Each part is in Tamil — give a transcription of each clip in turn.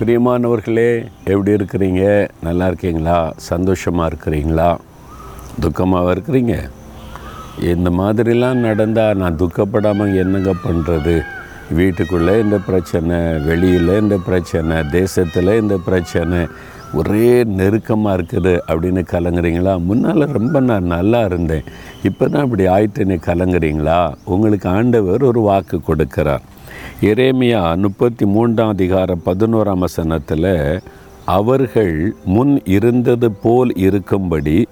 பிரியமானவர்களே எப்படி இருக்கிறீங்க? நல்லா இருக்கீங்களா? சந்தோஷமாக இருக்கிறீங்களா? துக்கமாக இருக்கிறீங்க? இந்த மாதிரிலாம் நடந்தால் நான் துக்கப்படாமல் என்னங்க பண்ணுறது வீட்டுக்குள்ளே இந்த பிரச்சனை வெளியில் இந்த பிரச்சனை தேசத்தில் இந்த பிரச்சனை ஒரே நெருக்கமாக இருக்குது அப்படின்னு கலங்குறீங்களா? முன்னால் ரொம்ப நான் நல்லா இருந்தேன். இப்போ தான் இப்படி ஆயிட்டுன்னு கலங்குறீங்களா? உங்களுக்கு ஆண்டவர் ஒரு வாக்கு கொடுக்கிறார். எரேமியா முப்பத்தி மூன்றாம் அதிகாரம் பதினோராம் வசனத்தில் அவர்கள் முன் இருந்தது போல் இருக்கும்படி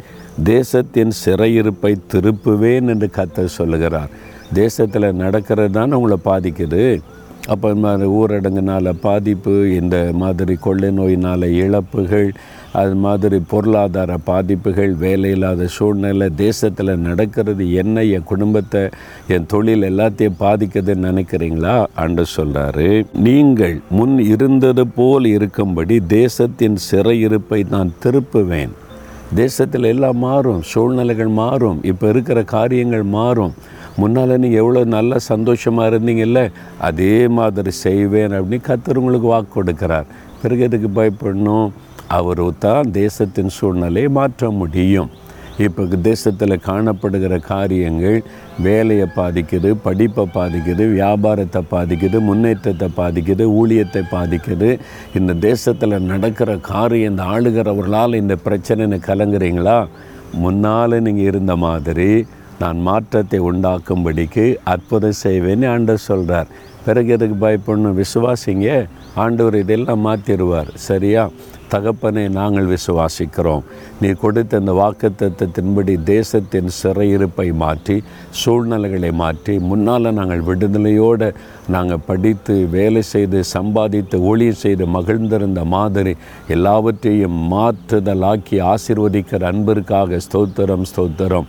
தேசத்தின் சிறையிருப்பை திருப்புவேன் என்று கத்த சொல்லுகிறார். தேசத்தில் நடக்கிறது தான் உங்களை பாதிக்குது? அப்போ இந்த மாதிரி ஊரடங்குனால பாதிப்பு இந்த மாதிரி கொள்ளை நோயினால் இழப்புகள் அது மாதிரி பொருளாதார பாதிப்புகள் வேலையில்லாத சூழ்நிலை தேசத்தில் நடக்கிறது என்ன என் குடும்பத்தை என் தொழில் எல்லாத்தையும் பாதிக்குதுன்னு நினைக்கிறீங்களா? அன்று சொல்கிறாரு நீங்கள் முன் இருந்தது போல் இருக்கும்படி தேசத்தின் சிறையிருப்பை நான் திருப்புவேன். தேசத்தில் எல்லாம் மாறும் சூழ்நிலைகள் மாறும் இப்போ இருக்கிற காரியங்கள் மாறும். முன்னால் நீங்கள் எவ்வளோ நல்ல சந்தோஷமாக இருந்தீங்கல்ல? அதே மாதிரி செய்வேன் அப்படின்னு கத்தர் உங்களுக்கு வாக்கு கொடுக்கிறார். பிறகு எதுக்கு பயப்படணும்? அவர் தான் தேசத்தின் சூழ்நிலையை மாற்ற முடியும். இப்போ தேசத்தில் காணப்படுகிற காரியங்கள் வேலையை பாதிக்குது படிப்பை பாதிக்குது வியாபாரத்தை பாதிக்குது முன்னேற்றத்தை பாதிக்குது ஊழியத்தை பாதிக்குது. இந்த தேசத்தில் நடக்கிற காரியம் இந்த ஆளுகிறவர்களால் இந்த பிரச்சனைன்னு கலங்குறீங்களா? முன்னால் நீங்கள் இருந்த மாதிரி நான் மாற்றத்தை உண்டாக்கும்படிக்கு அற்புதம் செய்வேன்னு ஆண்டவர் சொல்கிறார் பிறகு எதுக்கு பயப்படணும்? விசுவாசிங்க. ஆண்டவர் இதெல்லாம் மாற்றிடுவார் சரியா? தகப்பனை நாங்கள் விசுவாசிக்கிறோம். நீ கொடுத்த இந்த வாக்குத்தத்தின்படி தேசத்தின் சிறையிருப்பை மாற்றி சூழ்நிலைகளை மாற்றி முன்னால் நாங்கள் விடுதலையோடு நாங்கள் படித்து வேலை செய்து சம்பாதித்து ஊழியம் செய்து மகிழ்ந்திருந்த மாதிரி எல்லாவற்றையும் மாற்றுதலாக்கி ஆசிர்வதிக்கிற அன்பிற்காக ஸ்தோத்திரம் ஸ்தோத்திரம்.